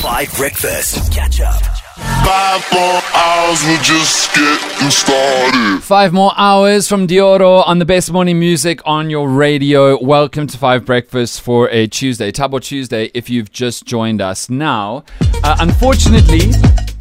Five Breakfast. Catch up. Five more hours, we're just getting started. Five more hours from Dioro on the best morning music on your radio. Welcome to Five Breakfast for a Tuesday, Tabo Tuesday, if you've just joined us. Now, uh, unfortunately,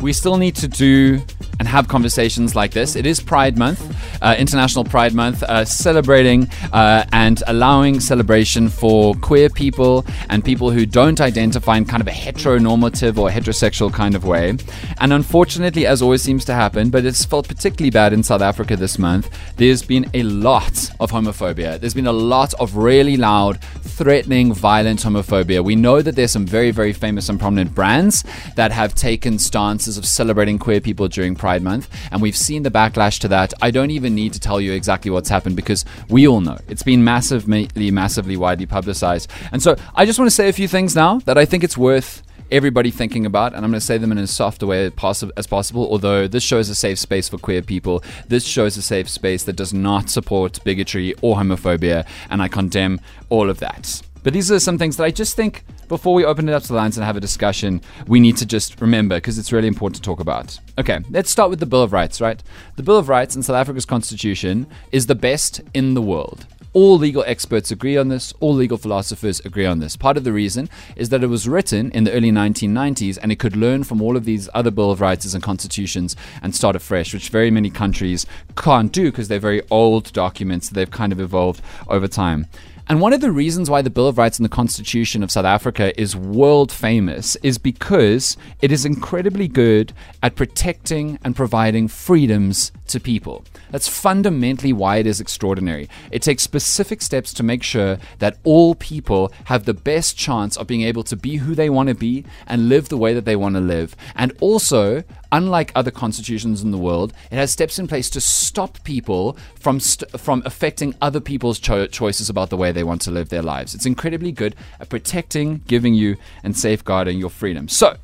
we still need to do and have conversations like this. It is Pride Month, uh, International Pride Month, uh, celebrating uh, and allowing celebration for queer people and people who don't identify in kind of a heteronormative or heterosexual kind of way. And unfortunately, as always seems to happen, but it's felt particularly bad in South Africa this month, there's been a lot of homophobia. There's been a lot of really loud, threatening, violent homophobia. We know that there's some very, very famous and prominent brands that have taken stances of celebrating queer people during Pride Month, and we've seen the backlash to that. I don't even need to tell you exactly what's happened because we all know it's been massively, massively widely publicized. And so I just want to say a few things now that I think it's worth everybody thinking about, and I'm going to say them in as soft a way as possible. Although this show is a safe space for queer people, this show is a safe space that does not support bigotry or homophobia, and I condemn all of that. But these are some things that I just think before we open it up to the lines and have a discussion, we need to just remember because it's really important to talk about. Okay, let's start with the Bill of Rights, right? The Bill of Rights in South Africa's constitution is the best in the world. All legal experts agree on this, all legal philosophers agree on this. Part of the reason is that it was written in the early 1990s and it could learn from all of these other Bill of Rights and constitutions and start afresh, which very many countries can't do because they're very old documents. They've kind of evolved over time. And one of the reasons why the Bill of Rights and the Constitution of South Africa is world famous is because it is incredibly good at protecting and providing freedoms to people. That's fundamentally why it is extraordinary. It takes specific steps to make sure that all people have the best chance of being able to be who they want to be and live the way that they want to live. And also, unlike other constitutions in the world, it has steps in place to stop people from st- from affecting other people's cho- choices about the way they want to live their lives. It's incredibly good at protecting, giving you, and safeguarding your freedom. So.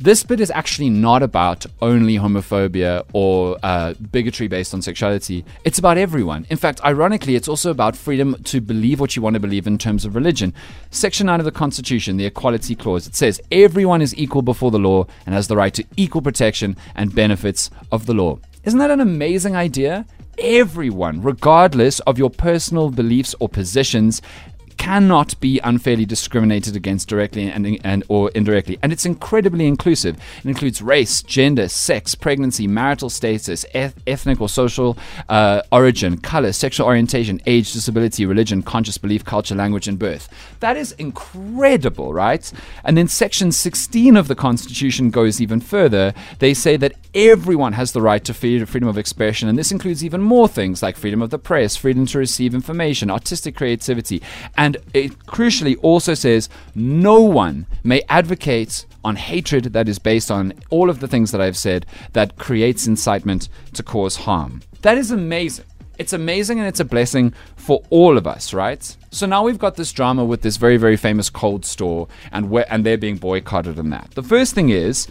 This bit is actually not about only homophobia or uh, bigotry based on sexuality. It's about everyone. In fact, ironically, it's also about freedom to believe what you want to believe in terms of religion. Section 9 of the Constitution, the Equality Clause, it says everyone is equal before the law and has the right to equal protection and benefits of the law. Isn't that an amazing idea? Everyone, regardless of your personal beliefs or positions, cannot be unfairly discriminated against directly and, and or indirectly. And it's incredibly inclusive. It includes race gender sex pregnancy marital status eth- ethnic or social uh, origin color sexual orientation age disability religion conscious belief culture language and birth. That is incredible right? And then section 16 of the constitution goes even further. They say that everyone has the right to freedom of expression and this includes even more things like freedom of the press freedom to receive information artistic creativity and it crucially also says no one may advocate on hatred that is based on all of the things that I've said that creates incitement to cause harm. That is amazing. It's amazing and it's a blessing for all of us, right? So now we've got this drama with this very, very famous cold store and and they're being boycotted and that. The first thing is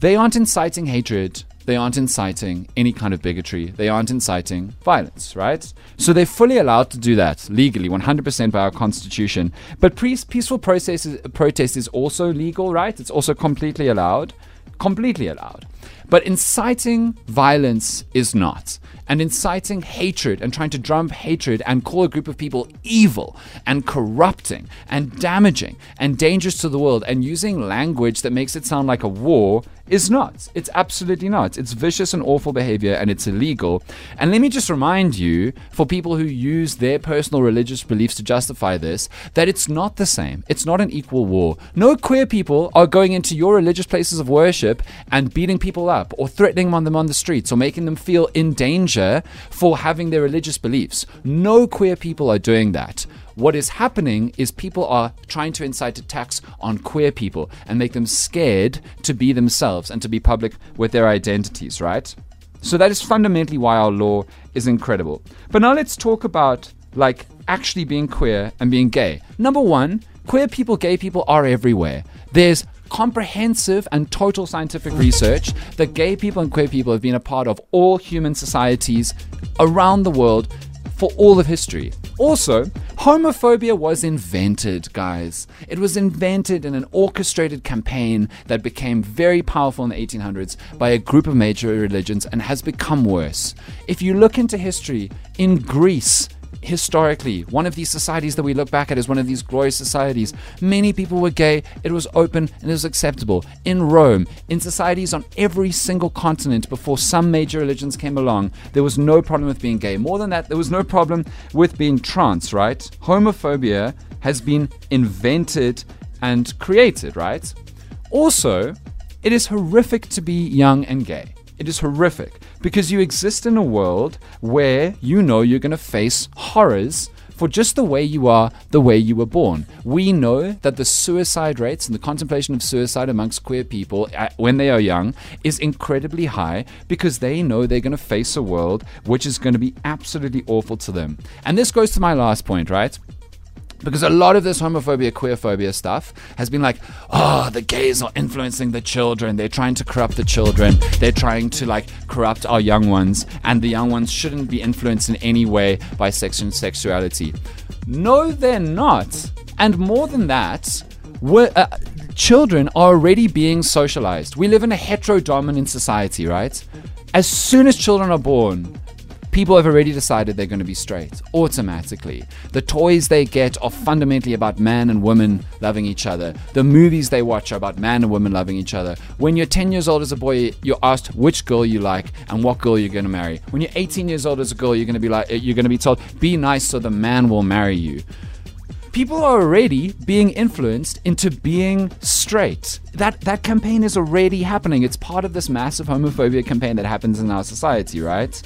they aren't inciting hatred. They aren't inciting any kind of bigotry. They aren't inciting violence, right? So they're fully allowed to do that legally, 100% by our constitution. But pre- peaceful process is, protest is also legal, right? It's also completely allowed. Completely allowed. But inciting violence is not. And inciting hatred and trying to drum hatred and call a group of people evil and corrupting and damaging and dangerous to the world and using language that makes it sound like a war is not. It's absolutely not. It's vicious and awful behavior and it's illegal. And let me just remind you, for people who use their personal religious beliefs to justify this, that it's not the same. It's not an equal war. No queer people are going into your religious places of worship and beating people up or threatening them on the streets or making them feel in danger for having their religious beliefs. No queer people are doing that. What is happening is people are trying to incite attacks on queer people and make them scared to be themselves and to be public with their identities, right? So that is fundamentally why our law is incredible. But now let's talk about like actually being queer and being gay. Number one, queer people, gay people are everywhere. There's comprehensive and total scientific research that gay people and queer people have been a part of all human societies around the world for all of history. Also, homophobia was invented, guys. It was invented in an orchestrated campaign that became very powerful in the 1800s by a group of major religions and has become worse. If you look into history, in Greece, historically, one of these societies that we look back at is one of these glorious societies. Many people were gay, it was open, and it was acceptable. In Rome, in societies on every single continent before some major religions came along, there was no problem with being gay. More than that, there was no problem with being trans, right? Homophobia has been invented and created, right? Also, it is horrific to be young and gay. It is horrific because you exist in a world where you know you're going to face horrors for just the way you are, the way you were born. We know that the suicide rates and the contemplation of suicide amongst queer people when they are young is incredibly high because they know they're going to face a world which is going to be absolutely awful to them. And this goes to my last point, right? Because a lot of this homophobia, queerphobia stuff has been like, oh, the gays are influencing the children. They're trying to corrupt the children. They're trying to like corrupt our young ones. And the young ones shouldn't be influenced in any way by sex and sexuality. No, they're not. And more than that, uh, children are already being socialized. We live in a heterodominant society, right? As soon as children are born, people have already decided they're going to be straight automatically. The toys they get are fundamentally about man and woman loving each other. The movies they watch are about man and woman loving each other. When you're 10 years old as a boy, you're asked which girl you like and what girl you're going to marry. When you're 18 years old as a girl, you're going to be like uh, you're going to be told be nice so the man will marry you people are already being influenced into being straight. That that campaign is already happening. It's part of this massive homophobia campaign that happens in our society, right?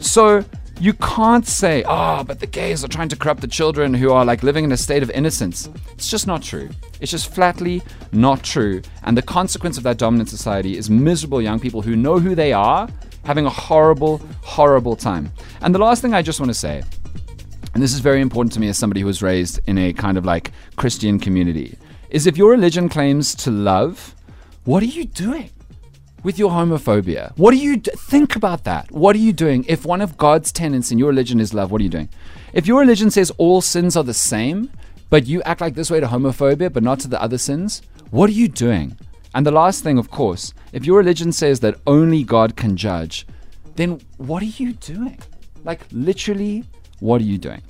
So you can't say, ah, oh, but the gays are trying to corrupt the children who are like living in a state of innocence. It's just not true. It's just flatly not true. And the consequence of that dominant society is miserable young people who know who they are having a horrible, horrible time. And the last thing I just want to say, and this is very important to me as somebody who was raised in a kind of like Christian community, is if your religion claims to love, what are you doing? With your homophobia? What do you think about that? What are you doing? If one of God's tenets in your religion is love, what are you doing? If your religion says all sins are the same, but you act like this way to homophobia, but not to the other sins, what are you doing? And the last thing, of course, if your religion says that only God can judge, then what are you doing? Like, literally, what are you doing?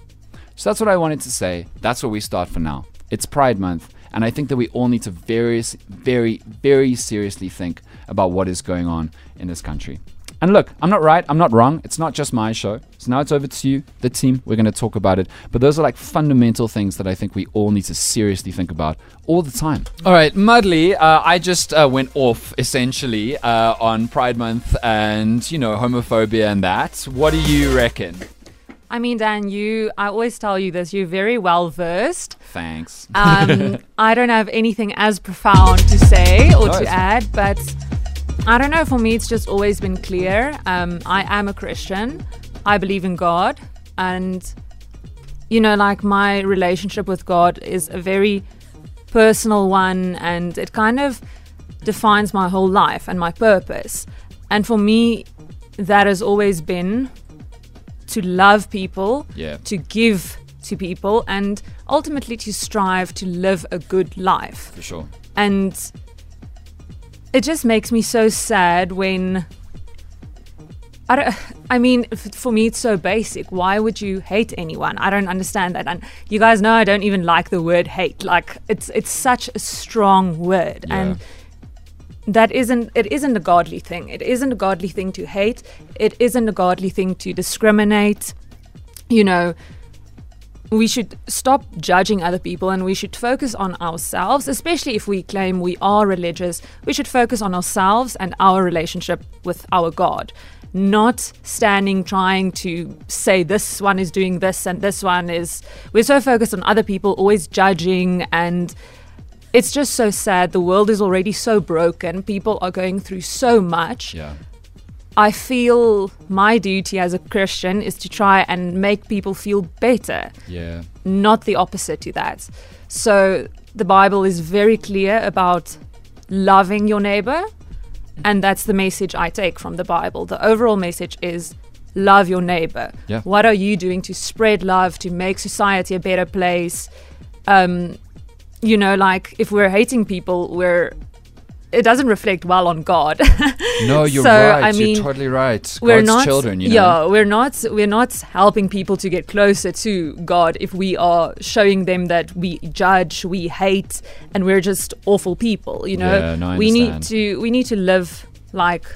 So that's what I wanted to say. That's where we start for now. It's Pride Month. And I think that we all need to very, very, very seriously think about what is going on in this country. And look, I'm not right, I'm not wrong. It's not just my show. So now it's over to you, the team. We're going to talk about it. But those are like fundamental things that I think we all need to seriously think about all the time. All right, Mudley, uh, I just uh, went off essentially uh, on Pride Month and, you know, homophobia and that. What do you reckon? I mean, Dan, you, I always tell you this, you're very well versed. Thanks. Um, I don't have anything as profound to say or to add, but I don't know. For me, it's just always been clear. Um, I am a Christian, I believe in God, and, you know, like my relationship with God is a very personal one, and it kind of defines my whole life and my purpose. And for me, that has always been to love people, yeah. to give to people, and ultimately to strive to live a good life. For sure. And it just makes me so sad when. I, don't, I mean, for me, it's so basic. Why would you hate anyone? I don't understand that. And you guys know I don't even like the word hate. Like, it's it's such a strong word. Yeah. And that isn't it isn't a godly thing. It isn't a godly thing to hate. It isn't a godly thing to discriminate. You know we should stop judging other people and we should focus on ourselves especially if we claim we are religious. We should focus on ourselves and our relationship with our god not standing trying to say this one is doing this and this one is. We're so focused on other people always judging and it's just so sad. The world is already so broken. People are going through so much. Yeah. I feel my duty as a Christian is to try and make people feel better. Yeah. Not the opposite to that. So the Bible is very clear about loving your neighbor. And that's the message I take from the Bible. The overall message is love your neighbor? Yeah. What are you doing to spread love, to make society a better place? Um, you know, like if we're hating people, we're it doesn't reflect well on God. No, you're So, right. I mean, you're totally right. we're God's not children, you know. yeah we're not we're not helping people to get closer to god if we are showing them that we judge we hate and we're just awful people you know Yeah, no, we need to we need to live like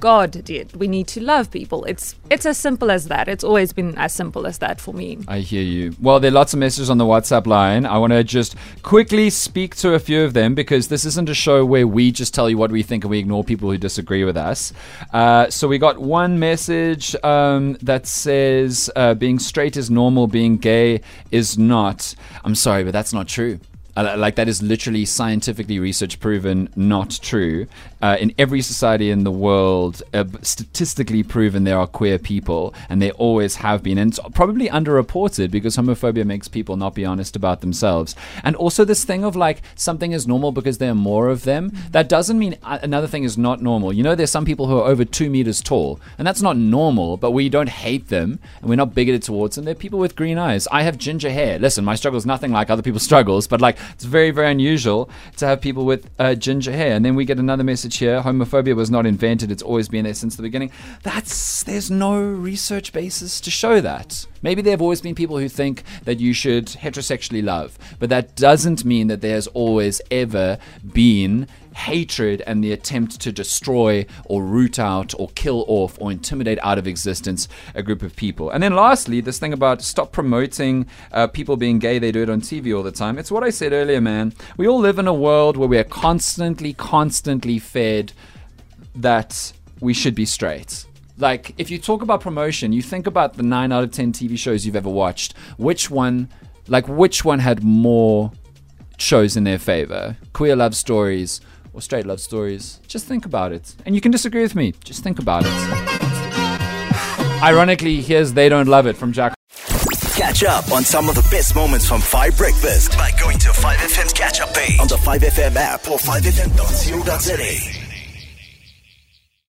god did we need to love people it's it's as simple as that it's always been as simple as that for me I hear you. Well, there are lots of messages on the WhatsApp line. I want to just quickly speak to a few of them because this isn't a show where we just tell you what we think and we ignore people who disagree with us. Uh, so we got one message um, that says uh, being straight is normal, being gay is not. I'm sorry, but that's not true. Uh, Like that is literally scientifically research proven not true. Uh, in every society in the world, uh, statistically proven there are queer people, and they always have been. And it's probably underreported because homophobia makes people not be honest about themselves. And also this thing of like something is normal because there are more of them. That doesn't mean uh, another thing is not normal. You know, there's some people who are over two meters tall, and that's not normal. But we don't hate them, and we're not bigoted towards them. They're people with green eyes. I have ginger hair. Listen, my struggle is nothing like other people's struggles, but like it's very, very unusual to have people with uh, ginger hair. And then we get another message here: homophobia was not invented; it's always been there since the beginning. That's there's no research basis to show that. Maybe there have always been people who think that you should heterosexually love, but that doesn't mean that there's always ever been hatred and the attempt to destroy or root out or kill off or intimidate out of existence a group of people. And then lastly, this thing about stop promoting uh, people being gay, they do it on TV all the time. It's what I said earlier, man. We all live in a world where we are constantly, constantly fed that we should be straight. Like, if you talk about promotion, you think about the 9 out of 10 TV shows you've ever watched. Which one, like, which one had more shows in their favor? Queer love stories or straight love stories? Just think about it. And you can disagree with me. Just think about it. Ironically, here's They Don't Love It from Jack. Catch up on some of the best moments from 5 Breakfast by going to 5FM's catch up page on the 5FM app or 5FM.co.za.